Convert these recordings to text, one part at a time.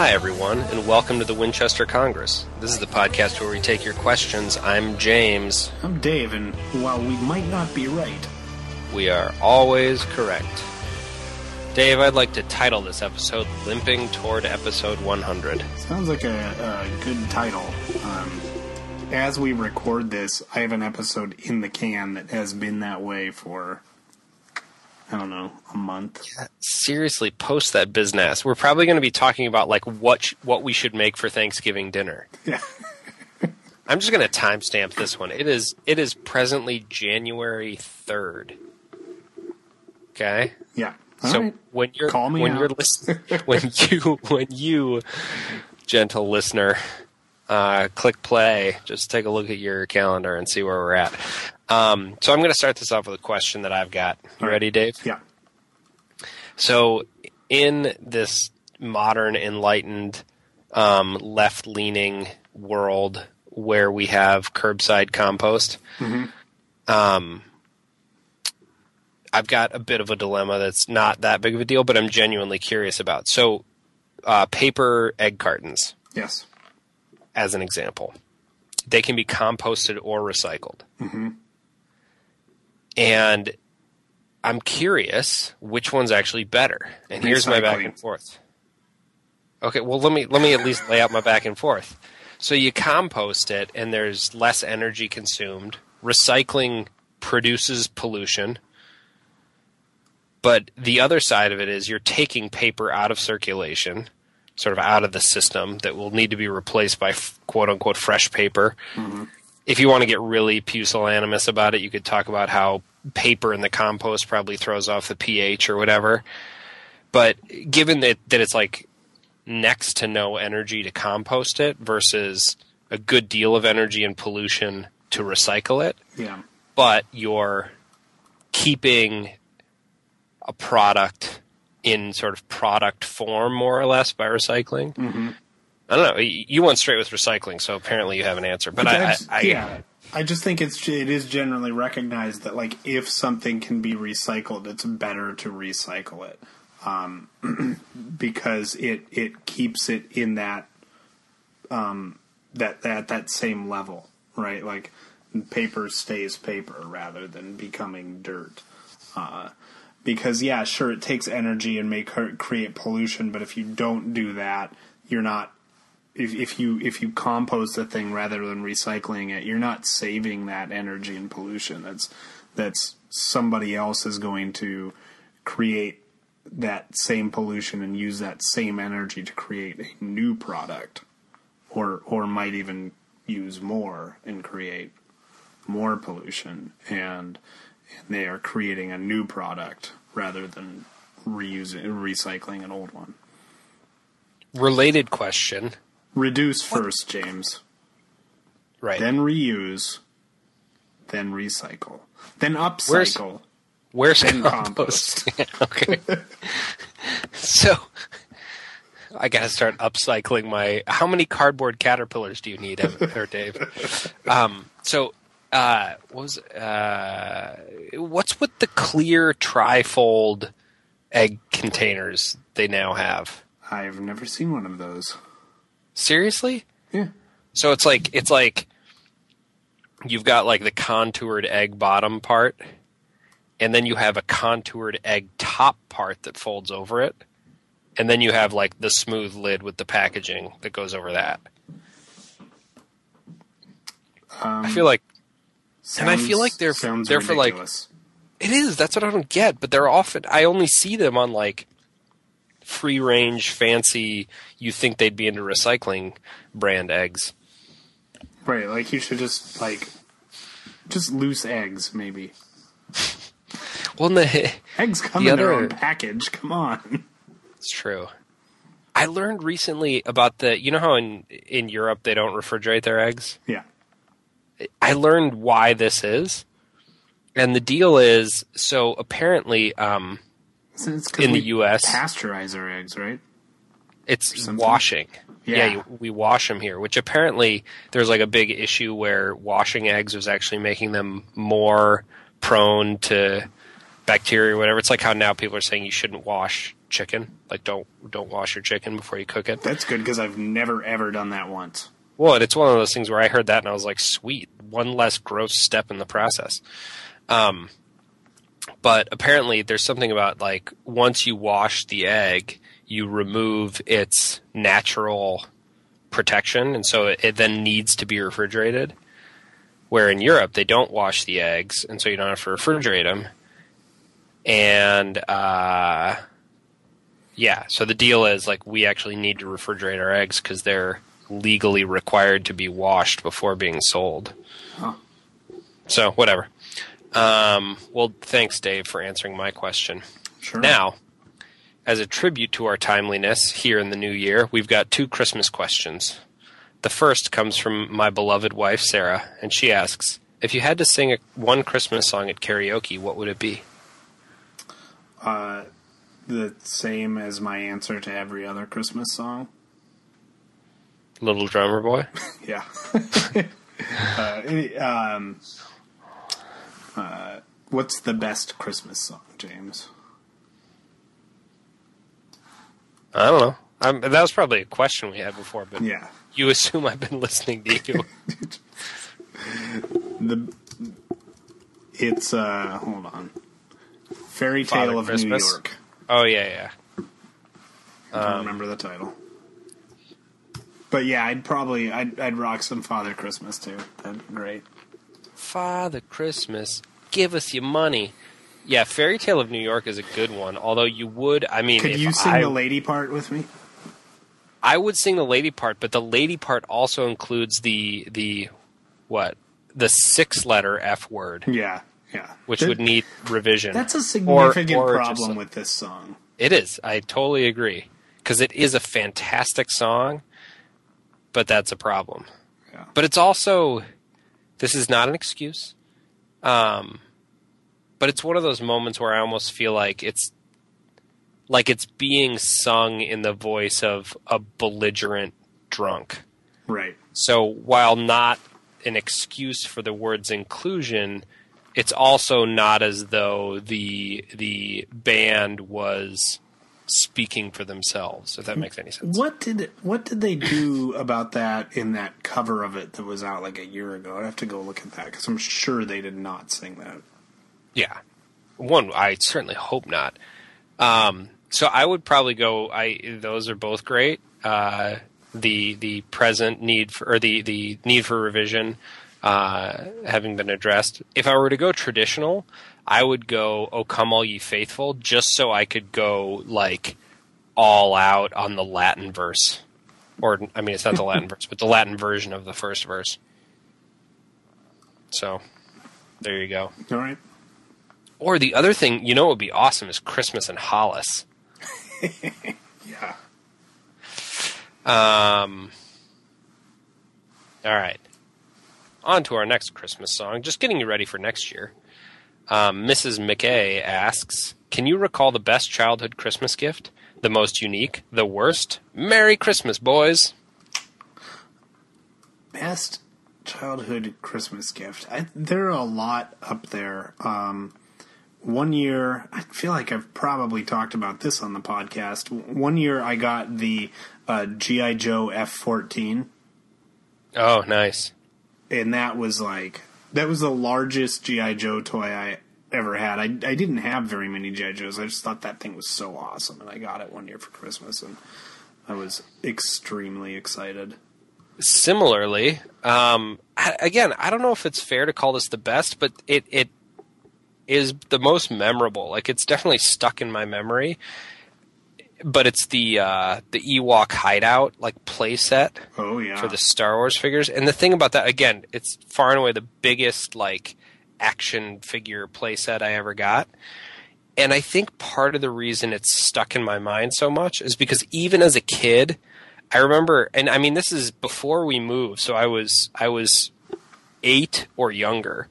Hi, everyone, and welcome to the Winchester Congress. This is the podcast where we take your questions. I'm James. I'm Dave, and while we might not be right, We are always correct. Dave, I'd like to title this episode Limping Toward Episode 100. sounds like a, a good title. Um, as we record this, I have an episode in the can that has been that way for, I don't know, a month. Seriously, post that business. We're probably going to be talking about like what sh- what we should make for Thanksgiving dinner. Yeah. I'm just going to timestamp this one. It is it is presently January 3rd. Okay? Yeah. so All right. when you're Call me when out. you're listening when you when you gentle listener uh, click play just take a look at your calendar and see where we're at um, so i'm going to start this off with a question that i've got you right. ready dave Yeah. so in this modern enlightened um, left-leaning world where we have curbside compost um, I've got a bit of a dilemma that's not that big of a deal, but I'm genuinely curious about. So, uh, paper egg cartons, Yes. as an example, they can be composted or recycled. And I'm curious which one's actually better. And here's my back and forth. Okay, well let me let me at least lay out my back and forth. So you compost it and there's less energy consumed. Recycling produces pollution. But the other side of it is you're taking paper out of circulation, sort of out of the system that will need to be replaced by quote unquote fresh paper. Mm-hmm. If you want to get really pusillanimous about it, you could talk about how paper in the compost probably throws off the pH or whatever. But given that, that it's like next to no energy to compost it versus a good deal of energy and pollution to recycle it, Yeah. but you're keeping a product in sort of product form more or less by recycling. Mm-hmm. I don't know. You went straight with recycling, so apparently you have an answer. But I, I, just- I yeah. I just think it's it is generally recognized that like if something can be recycled, it's better to recycle it, um, because it it keeps it in that um, that that that same level, right? Like paper stays paper rather than becoming dirt. Uh, because yeah, sure, it takes energy and may create pollution, but if you don't do that, you're not if, if you if you compost a thing rather than recycling it, you're not saving that energy and pollution. That's that's somebody else is going to create that same pollution and use that same energy to create a new product, or or might even use more and create more pollution, and, and they are creating a new product rather than reusing recycling an old one. related question, Reduce first, James. right? then reuse, then recycle, then upcycle. Where's then compost? okay. so I got to start upcycling my. How many cardboard caterpillars do you need, Evan, or Dave? Um, so, uh, what was uh, what's with the clear trifold egg containers they now have? I've never seen one of those. Seriously? Yeah. So it's like it's like you've got like the contoured egg bottom part, and then you have a contoured egg top part that folds over it, and then you have like the smooth lid with the packaging that goes over that. I feel like And I feel like they're- they're for, like- it is. That's what I don't get. But they're often I only see them on like free range, fancy. You think they'd be into recycling brand eggs? right. Like you should just like just loose eggs, maybe. Well, the Eggs come The in their own package. Come on. It's true. I learned recently about the. You know how in in Europe they don't refrigerate their eggs. Yeah. I learned why this is, and the deal is so apparently um, So it's in the U.S. pasteurize our eggs, right? it's washing. Yeah. you- we wash them here, which apparently there's like a big issue where washing eggs was actually making them more prone to bacteria or whatever. It's like how now people are saying you shouldn't wash chicken. Like don't don't wash your chicken before you cook it. That's good because I've never ever done that once. Well, it's one of those things where I heard that and I was like, sweet, one less gross step in the process. Um, but apparently, there's something about like once you wash the egg, you remove its natural protection, and so it, it then needs to be refrigerated. Where in Europe, they don't wash the eggs, and so you don't have to refrigerate them. And uh, yeah, so the deal is like we actually need to refrigerate our eggs because they're legally required to be washed before being sold. Huh. So whatever. Um, well, thanks, Dave, for answering my question. Sure. Now, as a tribute to our timeliness here in the new year, we've got two Christmas questions. The first comes from my beloved wife, Sarah, and she asks If you had to sing a, one Christmas song at karaoke, what would it be? uh, the same as my answer to every other Christmas song. Little Drummer Boy? Yeah. uh, um, what's the best Christmas song, James? I don't know. Um, that was probably a question we had before, but Yeah. you assume I've been listening to you. The it's uh hold on. Fairy Father Tale of Christmas? New York. oh, yeah, yeah. I don't remember the title. But yeah, I'd probably I'd I'd rock some Father Christmas too. That'd be great. Father Christmas, give us your money. Yeah, Fairy Tale of New York is a good one. Although you would, I mean, Could you sing I, the lady part with me? I would sing the lady part, but the lady part also includes the the what the six letter F word, Yeah, yeah. which That- would need revision. That's a significant or just problem a- with this song. It is. I totally agree because it is a fantastic song, but that's a problem. Yeah. But it's also this is not an excuse. Um, but it's one of those moments where I almost feel like it's like it's being sung in the voice of a belligerent drunk. Right. So while not an excuse for the word's inclusion, it's also not as though the the band was speaking for themselves. If that makes any sense. What did what did they do about that in that cover of it that was out like a year ago? I'd have to go look at that because I'm sure they did not sing that. Yeah, one. I certainly hope not. Um, so I would probably go. I those are both great. Uh, the the present need for or the the need for revision uh, having been addressed. If I were to go traditional, I would go "O Come All Ye Faithful" just so I could go like all out on the Latin verse. Or I mean, it's not the Latin verse, but the Latin version of the first verse. So there you go. All right. Or the other thing, you know, would be awesome is Christmas in Hollis. Yeah. Um, all right. On to our next Christmas song. Just getting you ready for next year. Um, Mrs. McKay asks Can you recall the best childhood Christmas gift? The most unique? The worst? Merry Christmas, boys! Best childhood Christmas gift. I, there are a lot up there. Um, one year, I feel like I've probably talked about this on the podcast. One year, I got the uh, GI Joe F fourteen. Oh, nice. And that was like that was the largest GI Joe toy I ever had. I I didn't have very many GI Joes. I just thought that thing was so awesome, and I got it one year for Christmas, and I was extremely excited. Similarly, um, again, I don't know if it's fair to call this the best, but it it is the most memorable. Like it's definitely stuck in my memory. But it's the uh, the Ewok hideout like playset Oh yeah, for the Star Wars figures. And the thing about that, again, it's far and away the biggest like action figure playset I ever got. And I think part of the reason it's stuck in my mind so much is because even as a kid, I remember, and I mean, this is before we moved, so I was I was eight or younger,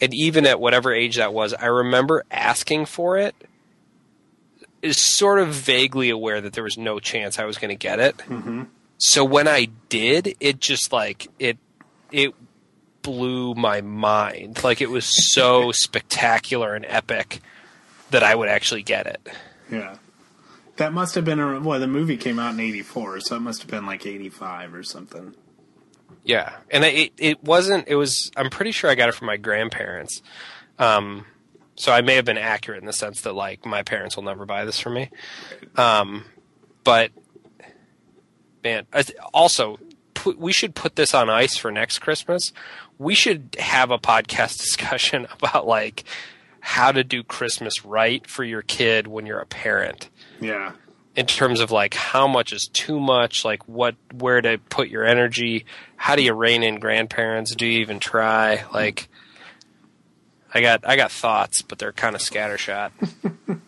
and even at whatever age that was, I remember asking for it. Is sort of vaguely aware that there was no chance I was going to get it. So when I did, it just like it it blew my mind. Like it was so spectacular and epic that I would actually get it. yeah. That must have been a well. The movie came out in '84, so it must have been like '85 or something. Yeah, and it it wasn't. It was. I'm pretty sure I got it from my grandparents. Um, so I may have been accurate in the sense that like my parents will never buy this for me. Um, but man, also put, we should put this on ice for next Christmas. We should have a podcast discussion about like how to do Christmas right for your kid when you're a parent. Yeah. In terms of like how much is too much, like what where to put your energy, how do you rein in grandparents? Do you even try? Like I got I got thoughts, but they're kind of scattershot.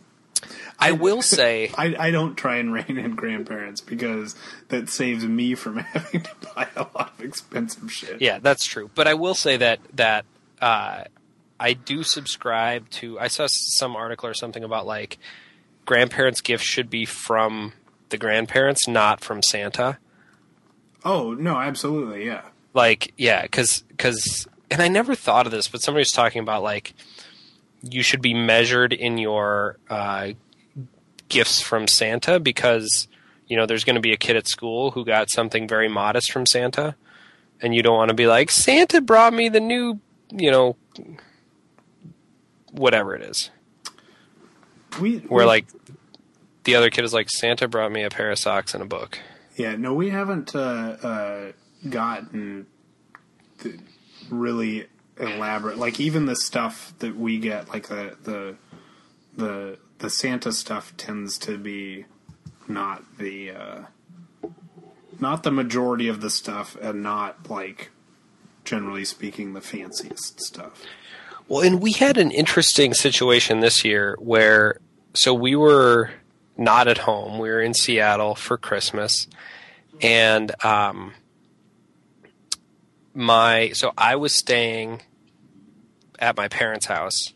I will say I, I don't try and rein in grandparents because that saves me from having to buy a lot of expensive shit. Yeah, that's true. But I will say that that uh, I do subscribe to. I saw some article or something about like grandparents' gifts should be from the grandparents, not from Santa. Oh no, absolutely, yeah. Like yeah, because because and I never thought of this, but somebody was talking about like you should be measured in your uh, gifts from Santa because you know there's going to be a kid at school who got something very modest from Santa, and you don't want to be like Santa brought me the new you know whatever it is. We where we, like the other kid is like Santa brought me a pair of socks and a book. Yeah, no, we haven't uh, uh, gotten the really elaborate. Like even the stuff that we get, like the the the the Santa stuff, tends to be not the uh, not the majority of the stuff, and not like generally speaking the fanciest stuff. Well, and we had an interesting situation this year where so we were not at home. We were in Seattle for Christmas, and um, my so I was staying at my parents' house,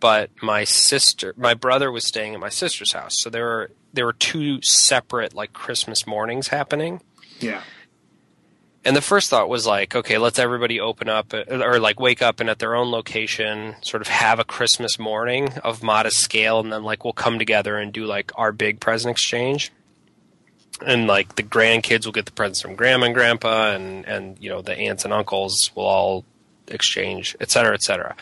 but my sister, my brother was staying at my sister's house. So there were there were two separate like Christmas mornings happening. Yeah. And the first thought was like, okay, let's everybody open up or like wake up and at their own location, sort of have a Christmas morning of modest scale, and then like we'll come together and do like our big present exchange. And like the grandkids will get the presents from grandma and grandpa, and and you know the aunts and uncles will all exchange, et cetera, et cetera.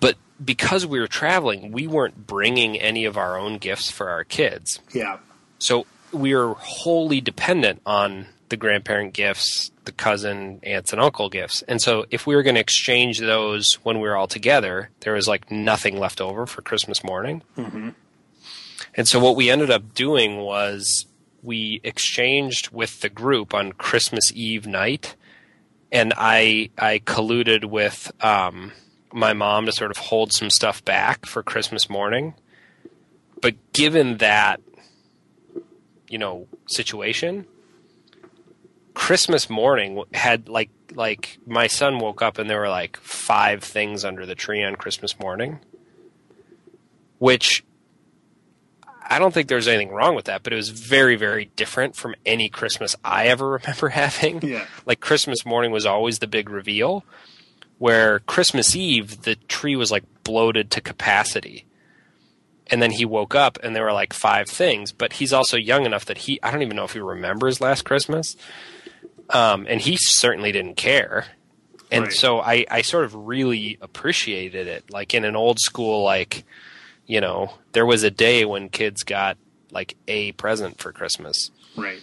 But because we were traveling, we weren't bringing any of our own gifts for our kids. Yeah. So we were wholly dependent on the grandparent gifts, the cousin, aunts, and uncle gifts. And so if we were going to exchange those when we were all together, there was like nothing left over for Christmas morning. Mm-hmm. And so what we ended up doing was we exchanged with the group on Christmas Eve night. And I I colluded with um, my mom to sort of hold some stuff back for Christmas morning. But given that, you know, situation, Christmas morning had like like my son woke up and there were like five things under the tree on Christmas morning, which I don't think there's anything wrong with that, but it was very very different from any Christmas I ever remember having. Yeah. Like Christmas morning was always the big reveal, where Christmas Eve the tree was like bloated to capacity. And then he woke up and there were like five things, but he's also young enough that he I don't even know if he remembers last Christmas. Um, and he certainly didn't care. And Right. so I, I sort of really appreciated it. Like in an old school, like, you know, there was a day when kids got like a present for Christmas. Right.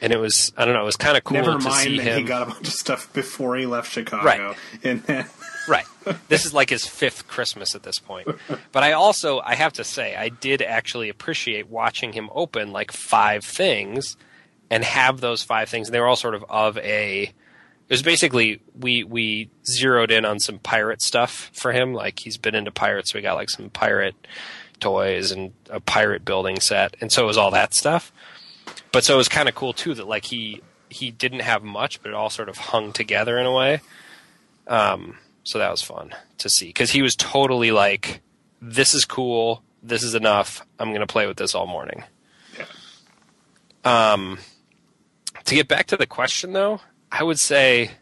And it was, I don't know, it was kind of cool Never to see mind that him. he got a bunch of stuff before he left Chicago, Right. and then right. This is like his fifth Christmas at this point. But I also, I have to say, I did actually appreciate watching him open like five things and have those five things. And they were all sort of of a. It was basically we we zeroed in on some pirate stuff for him. Like he's been into pirates, so we got like some pirate toys and a pirate building set, and so it was all that stuff. But so it was kind of cool too that like he he didn't have much, but it all sort of hung together in a way. Um, so that was fun to see because he was totally like, "This is cool. This is enough. I'm going to play with this all morning." Yeah. Um, to get back to the question though, I would say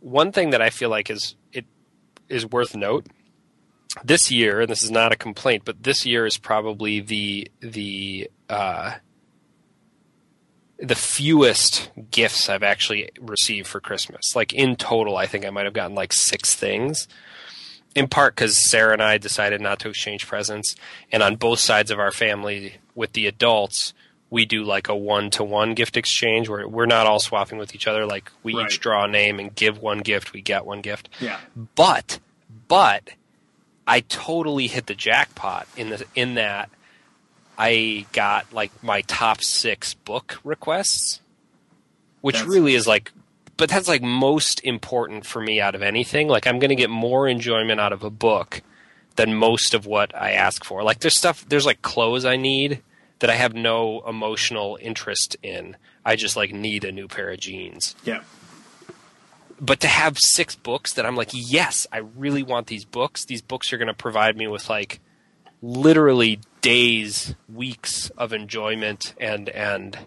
one thing that I feel like is it is worth note this year, and this is not a complaint, but this year is probably the the uh, the fewest gifts I've actually received for Christmas. Like in total, I think I might have gotten like six things. In part because Sarah and I decided not to exchange presents, and on both sides of our family, with the adults, we do like a one to one gift exchange where we're not all swapping with each other. Like we Right. each draw a name and give one gift, we get one gift. Yeah. But but I totally hit the jackpot in the in that I got like my top six book requests, which That's- really is like, but that's like most important for me out of anything. Like I'm going to get more enjoyment out of a book than most of what I ask for. Like there's stuff, there's like clothes I need that I have no emotional interest in. I just like need a new pair of jeans Yeah. but to have six books that I'm like, yes, I really want these books. These books are going to provide me with like literally days, weeks of enjoyment and and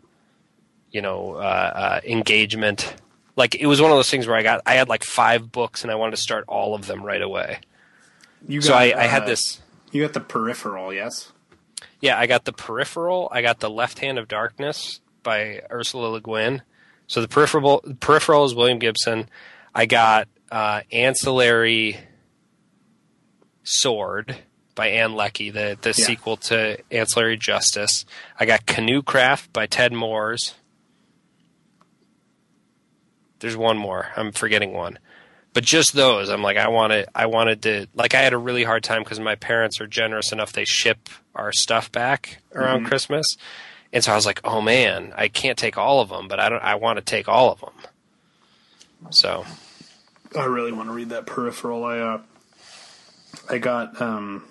you know uh, uh, engagement. Like it was one of those things where I got I had like five books and I wanted to start all of them right away. You got, So I, I had uh, this. You got the peripheral, yes. Yeah, I got the Peripheral. I got the Left Hand of Darkness by Ursula Le Guin. So the Peripheral Peripheral is William Gibson. I got uh, Ancillary Sword by Ann Leckie, the the Yeah. sequel to Ancillary Justice. I got Canoe Craft by Ted Moores. There's one more. I'm forgetting one. But just those, I'm like, I wanted, I wanted to, like, I had a really hard time because my parents are generous enough; they ship our stuff back around Christmas, and so I was like, oh man, I can't take all of them, but I don't, I want to take all of them. So, I really want to read that peripheral. I uh, I got um,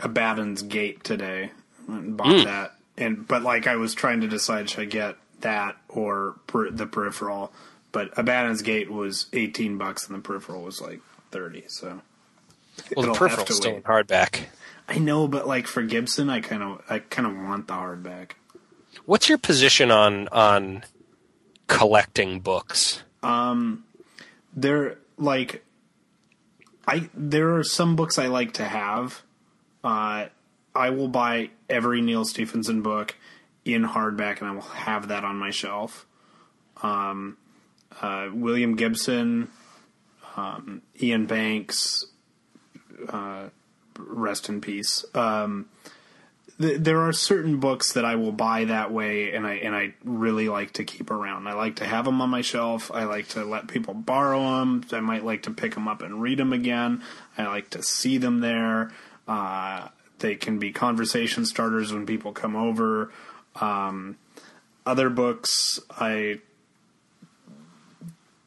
Abaddon's Gate today. And bought that, and but like I was trying to decide should I get that or per, the peripheral. But Abaddon's Gate was eighteen bucks, and the peripheral was like thirty. So well, the peripheral's still in hardback. I know, but like for Gibson, I kind of I kind of want the hardback. What's your position on on collecting books? There like I there are some books I like to have. Uh, I will buy every Neal Stephenson book in hardback, and I will have that on my shelf. Um, uh, William Gibson, um, Iain Banks, uh, rest in peace. Um, th- there are certain books that I will buy that way, and I and I really like to keep around. I like to have them on my shelf. I like to let people borrow them. I might like to pick them up and read them again. I like to see them there. Uh, they can be conversation starters when people come over. Um, other books I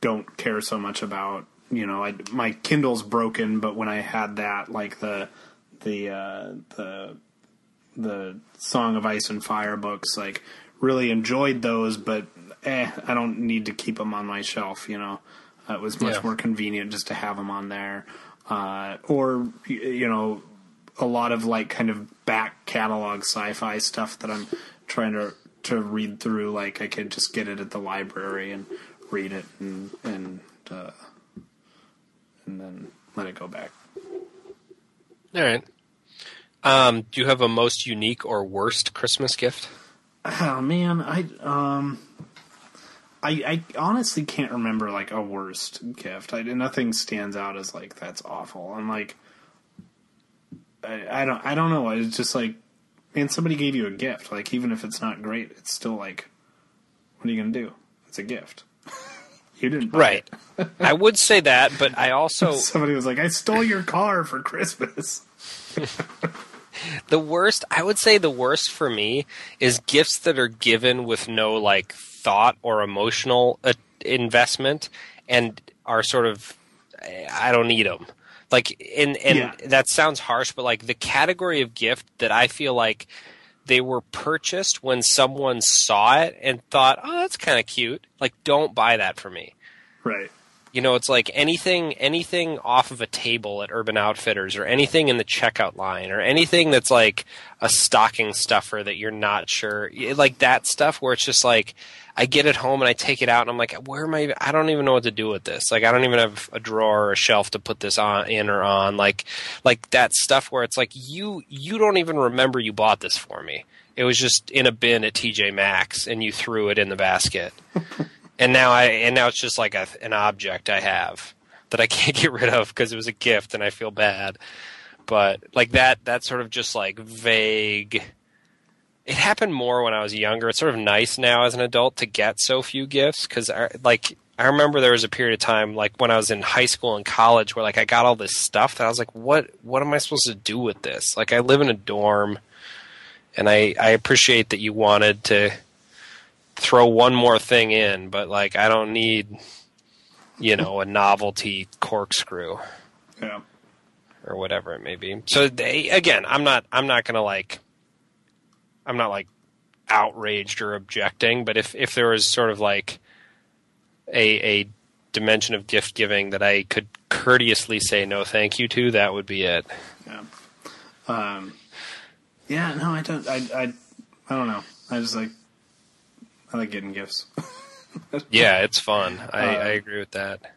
don't care so much about. You know, I, my Kindle's broken, but when I had that, like the the uh, the the Song of Ice and Fire books, like really enjoyed those, but eh, I don't need to keep them on my shelf. You know, uh, it was much Yeah. more convenient just to have them on there, uh, or you know, a lot of like kind of back catalog sci-fi stuff that I'm trying to to read through. Like I could just get it at the library and read it and and uh, and then let it go back. All right. Um, do you have a most unique or worst Christmas gift? Oh man, I um, I I honestly can't remember like a worst gift. I nothing stands out as like that's awful. And like, I, I don't I don't know. It's just like, man, somebody gave you a gift. Like even if it's not great, it's still like, what are you gonna do? It's a gift. You didn't Right. I would say that, but I also Somebody was like, I stole your car for Christmas. the worst. I would say the worst for me is gifts that are given with no like thought or emotional uh, investment, and are sort of I don't need them. Like and and Yeah. that sounds harsh, but like the category of gift that I feel like they were purchased when someone saw it and thought, "Oh, that's kind of cute." Like, don't buy that for me. Right. You know, it's like anything anything off of a table at Urban Outfitters or anything in the checkout line or anything that's like a stocking stuffer that you're not sure like that stuff where it's just like I get it home and I take it out and I'm like, where am I? I don't even know what to do with this. Like, I don't even have a drawer or a shelf to put this on in or on. Like, like that stuff where it's like you you don't even remember you bought this for me. It was just in a bin at TJ Maxx and you threw it in the basket. and now I and now it's just like a, an object I have that I can't get rid of because it was a gift and I feel bad. But like that that sort of just like vague it happened more when I was younger. It's sort of nice now as an adult to get so few gifts because, I like, I remember there was a period of time, like when I was in high school and college, where like I got all this stuff that I was like, "What? What am I supposed to do with this?" Like, I live in a dorm, and I I appreciate that you wanted to throw one more thing in, but like, I don't need, you know, a novelty corkscrew, Yeah. or whatever it may be. So they, again, I'm not I'm not gonna like I'm not like outraged or objecting, but if if there was sort of like a a dimension of gift giving that I could courteously say no thank you to, that would be it. Yeah. Um, yeah. No, I don't. I. I. I don't know. I just like. I like getting gifts. Yeah, it's fun. I, I agree with that.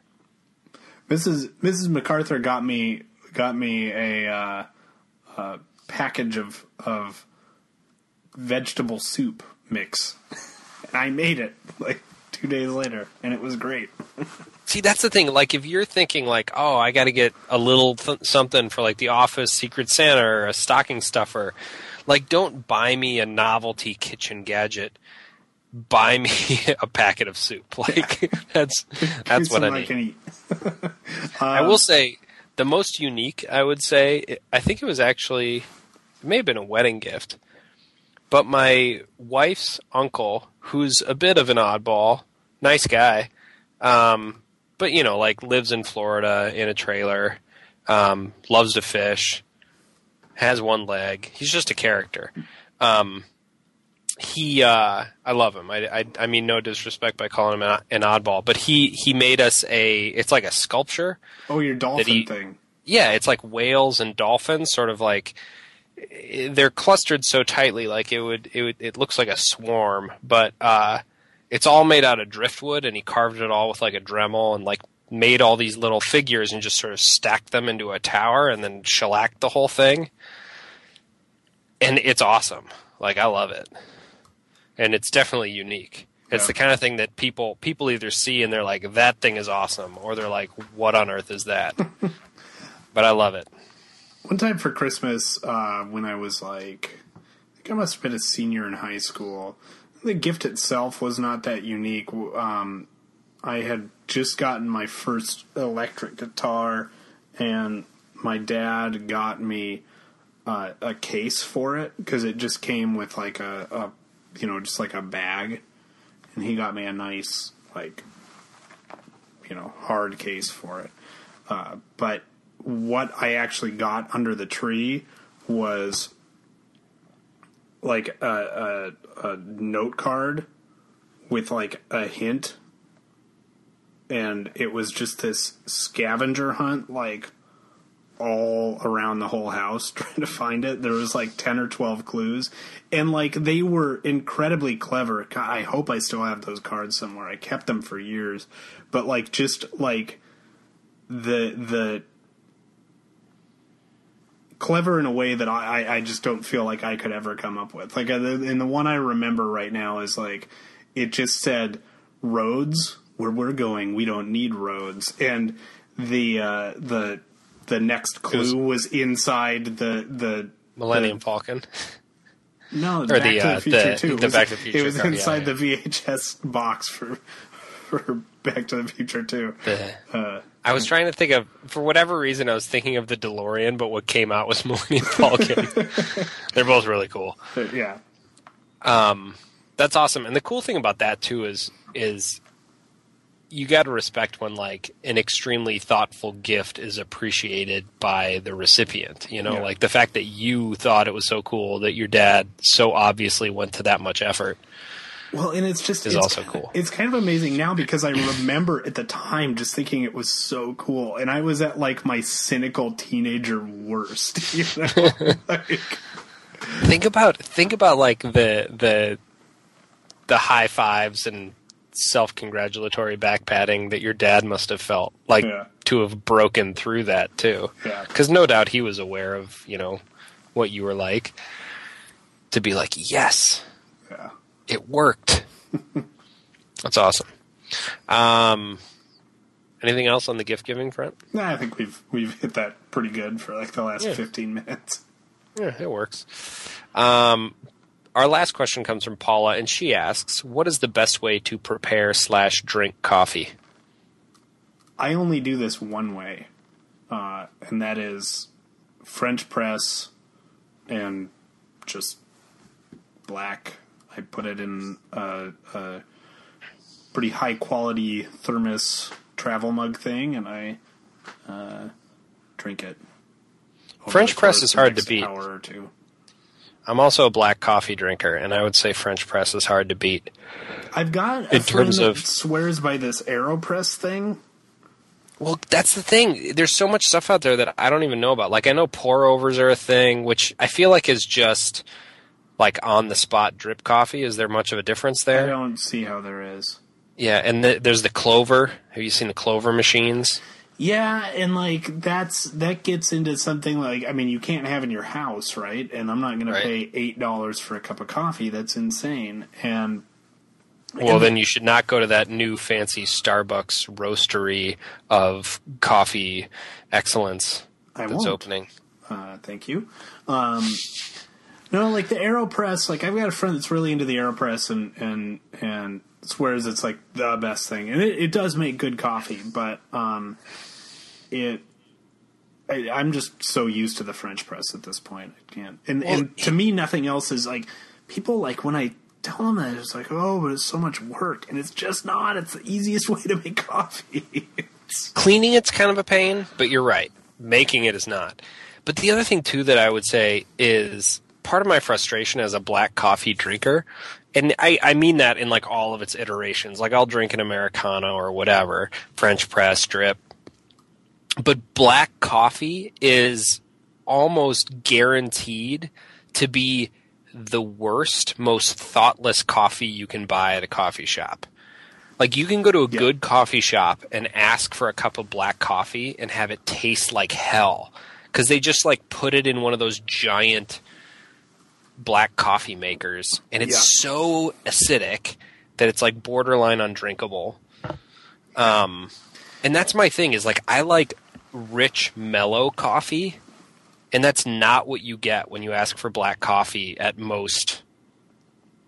Mrs. Mrs. MacArthur got me got me a, uh, a package of of vegetable soup mix. and I made it like two days later, and it was great. See, that's the thing. Like, if you're thinking like, oh, I got to get a little th- something for like the office Secret Santa or a stocking stuffer, like, don't buy me a novelty kitchen gadget. Buy me a packet of soup. Like, that's that's what I need. can eat. I will say the most unique. I would say I think it was actually it may have been a wedding gift, but my wife's uncle, who's a bit of an oddball, nice guy, um, but you know, like lives in Florida in a trailer, um, loves to fish, has one leg. He's just a character. Um, he, uh, I love him. I, I, I mean, no disrespect by calling him an, oddball, but he, he made us a. It's like a sculpture Oh, your dolphin he- thing. yeah, it's like whales and dolphins, sort of like they're clustered so tightly, like it would it would it looks like a swarm, but uh, it's all made out of driftwood, and he carved it all with like a Dremel and like made all these little figures and just sort of stacked them into a tower and then shellacked the whole thing, and it's awesome. Like I love it, and it's definitely unique. It's Yeah. the kind of thing that people people either see and they're like, "That thing is awesome," or they're like, "What on earth is that?" but I love it. One time for Christmas, uh, when I was like, I think I must have been a senior in high school. The gift itself was not that unique. Um, I had just gotten my first electric guitar, and my dad got me uh, a case for it because it just came with like a, a, you know, just like a bag, and he got me a nice like, you know, hard case for it. Uh, but what I actually got under the tree was like a, a, a note card with like a hint, and it was just this scavenger hunt, like all around the whole house trying to find it. There was like 10 or 12 clues. And like they were incredibly clever. I hope I still have those cards somewhere. I kept them for years. But like just like the the clever in a way that I, I, just don't feel like I could ever come up with. Like, and the one I remember right now is like, it just said roads where we're going. We don't need roads, and the uh, the the next clue was, inside the the Millennium the- Falcon. no Or Back the, to uh, the Future the- too. the was- Back to the Future It was yeah, inside yeah. the VHS box for for Back to the Future too. Uh, I was trying to think of, for whatever reason, I was thinking of the DeLorean, but what came out was Millennium Falcon. They're both really cool. yeah, That's awesome. And the cool thing about that too is is you got to respect when like an extremely thoughtful gift is appreciated by the recipient. You know, Yeah. like the fact that you thought it was so cool that your dad so obviously went to that much effort. Well, and it's just is it's, also cool. It's kind of amazing now because I remember at the time just thinking it was so cool, and I was at like my cynical teenager worst. You know, like, think about think about like the the the high fives and self congratulatory back patting that your dad must have felt like Yeah. to have broken through that too. Yeah. Because no doubt he was aware of you know what you were like. To be like, yes, yeah. it worked. That's awesome. Um, anything else on the gift giving front? Nah, I think we've we've hit that pretty good for like the last Yeah. fifteen minutes. Yeah, it works. Um, our last question comes from Paula, and she asks, "What is the best way to prepare slash drink coffee?" I only do this one way, uh, and that is French press and just black. I put it in a, a pretty high quality thermos travel mug thing, and I uh, drink it. French press is hard to beat. Hour or two. I'm also a black coffee drinker, and I would say French press is hard to beat. I've got a In friend terms that of- swears by this Aeropress thing. Well, that's the thing. There's so much stuff out there that I don't even know about. Like I know pour overs are a thing, which I feel like is just like on the spot drip coffee. Is there much of a difference there? I don't see how there is. Yeah, and the, there's the clover. Have you seen the clover machines? Yeah, and like that's that gets into something like I mean you can't have in your house, right? And I'm not going Right. to pay eight dollars for a cup of coffee. That's insane. And Well, then you should not go to that new fancy Starbucks roastery of coffee excellence I that's won't. opening. Uh, thank you. Um, no, like the Aeropress. Like I've got a friend that's really into the Aeropress and and and swears it's like the best thing, and it, it does make good coffee. But um, it, I, I'm just so used to the French press at this point. I can't. And and to me, nothing else is like people like when I tell them that it's like oh, but it's so much work, and it's just not. It's the easiest way to make coffee. Cleaning it's kind of a pain, but you're right. Making it is not. But the other thing too that I would say is part of my frustration as a black coffee drinker, and I, I mean that in like all of its iterations. Like I'll drink an Americano or whatever, French press, drip. But black coffee is almost guaranteed to be the worst, most thoughtless coffee you can buy at a coffee shop. Like you can go to a good coffee shop and ask for a cup of black coffee and have it taste like hell because they just like put it in one of those giant black coffee makers and it's Yeah. so acidic that it's like borderline undrinkable. Um, and that's my thing is like I like rich mellow coffee, and that's not what you get when you ask for black coffee at most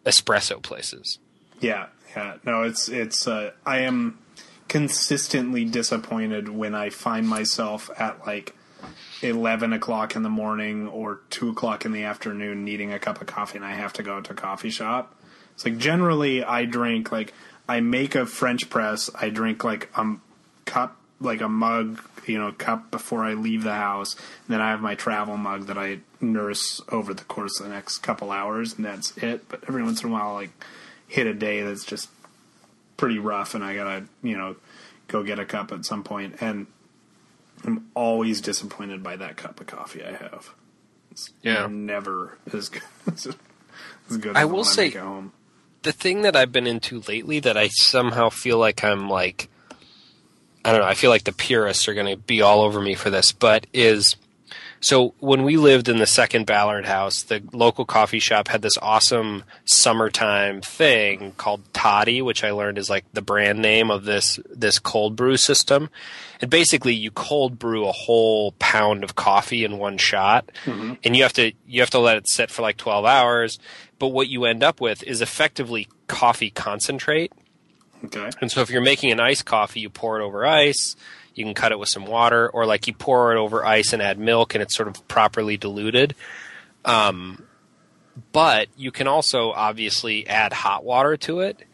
espresso places. Yeah, yeah. No, it's it's. Uh, I am consistently disappointed when I find myself at like eleven o'clock in the morning or two o'clock in the afternoon needing a cup of coffee, and I have to go to a coffee shop. It's like generally I drink like I make a French press. I drink like a cup, like a mug, you know, cup before I leave the house. And then I have my travel mug that I nurse over the course of the next couple hours, and that's it. But every once in a while, I'll, like hit a day that's just pretty rough, and I gotta, you know, go get a cup at some point. And I'm always disappointed by that cup of coffee I have. It's Yeah. never as good as, good. I as will say- the thing that I've been into lately that I somehow feel like I'm like I don't know, I feel like the purists are going to be all over me for this, but is so when we lived in the second Ballard house, the local coffee shop had this awesome summertime thing called Toddy, which I learned is like the brand name of this this cold brew system. And basically you cold brew a whole pound of coffee in one shot mm-hmm. and you have to you have to let it sit for like 12 hours, but what you end up with is effectively coffee concentrate. Okay. And so if you're making an iced coffee, you pour it over ice. You can cut it with some water, or like you pour it over ice and add milk, and it's sort of properly diluted. Um, but you can also obviously add hot water to it.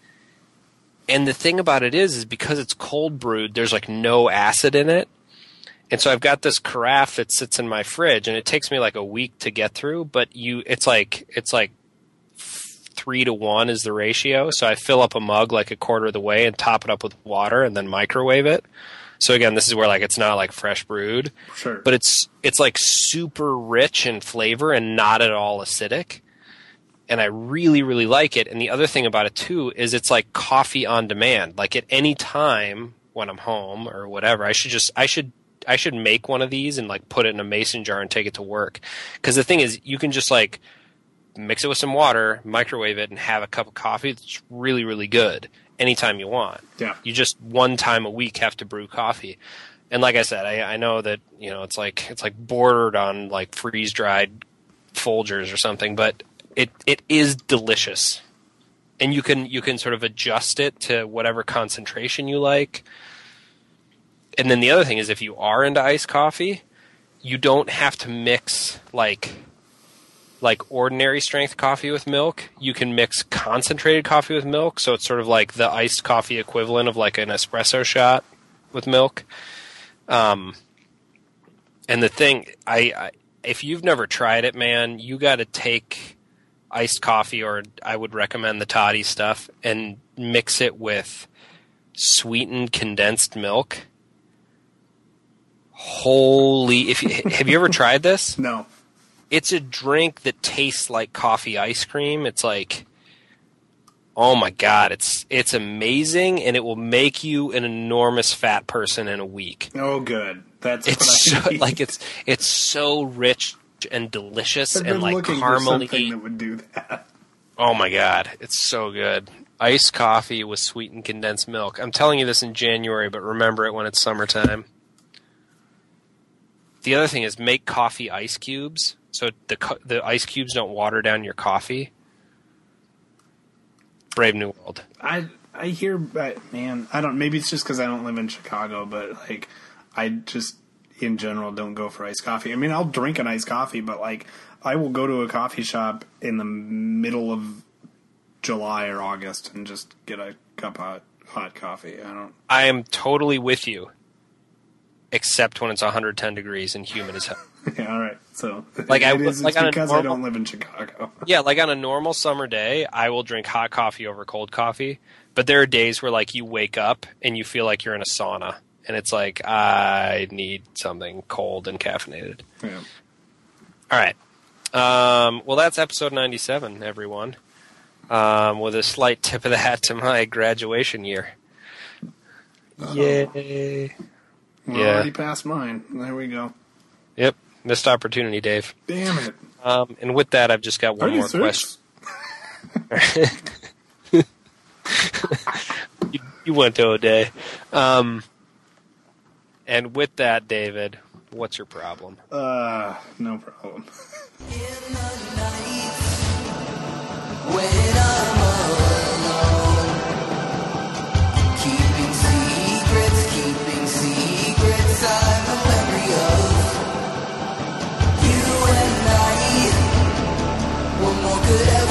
And the thing about it is, is because it's cold brewed, there's like no acid in it. And so I've got this carafe that sits in my fridge, and it takes me like a week to get through. But you, it's like it's like three to one is the ratio. So I fill up a mug like a quarter of the way and top it up with water and then microwave it. So again, this is where like it's not like fresh brewed, Sure. but it's it's like super rich in flavor and not at all acidic. And I really really like it. And the other thing about it too is it's like coffee on demand. Like at any time when I'm home or whatever, I should just I should I should make one of these and like put it in a mason jar and take it to work. Because the thing is, you can just like mix it with some water, microwave it, and have a cup of coffee. It's really really good anytime you want. Yeah. You just one time a week have to brew coffee. And like I said, I, I know that you know it's like it's like bordered on like freeze dried Folgers or something, but it it is delicious, and you can you can sort of adjust it to whatever concentration you like. And then the other thing is, if you are into iced coffee, you don't have to mix like like ordinary strength coffee with milk. You can mix concentrated coffee with milk, so it's sort of like the iced coffee equivalent of like an espresso shot with milk. Um, and the thing, I, I if you've never tried it, man, you got to take iced coffee, or I would recommend the toddy stuff, and mix it with sweetened condensed milk. Holy! If you, have you ever tried this? no. It's a drink that tastes like coffee ice cream. It's like, oh my god! It's it's amazing, and it will make you an enormous fat person in a week. Oh, good. That's It's so, like it's it's so rich and delicious and like caramely. that would do that. Oh my god, it's so good. Iced coffee with sweetened condensed milk. I'm telling you this in January, but remember it when it's summertime. The other thing is make coffee ice cubes, so the the ice cubes don't water down your coffee. Brave New World. I I hear, but man, I don't. Maybe it's just because I don't live in Chicago, but like, I just in general don't go for iced coffee. I mean, I'll drink an iced coffee, but like, I will go to a coffee shop in the middle of July or August and just get a cup of hot coffee. I don't. I am totally with you, except when it's 110 degrees and humid as hell. Yeah, all right. So Like, I it would- is, like it's on a because I don't live in Chicago. Yeah, like on a normal summer day, I will drink hot coffee over cold coffee. But there are days where like you wake up and you feel like you're in a sauna, and it's like I need something cold and caffeinated. Yeah. All right. Um, well, that's episode 97, everyone. Um, with a slight tip of the hat to my graduation year. Yay! We're Yeah. already past mine. There we go. Yep, Missed opportunity, Dave. Damn it. Um, and with that, I've just got one more question. you, you, went to O'Day. Um, and with that, David, what's your problem? Uh, no problem. could ever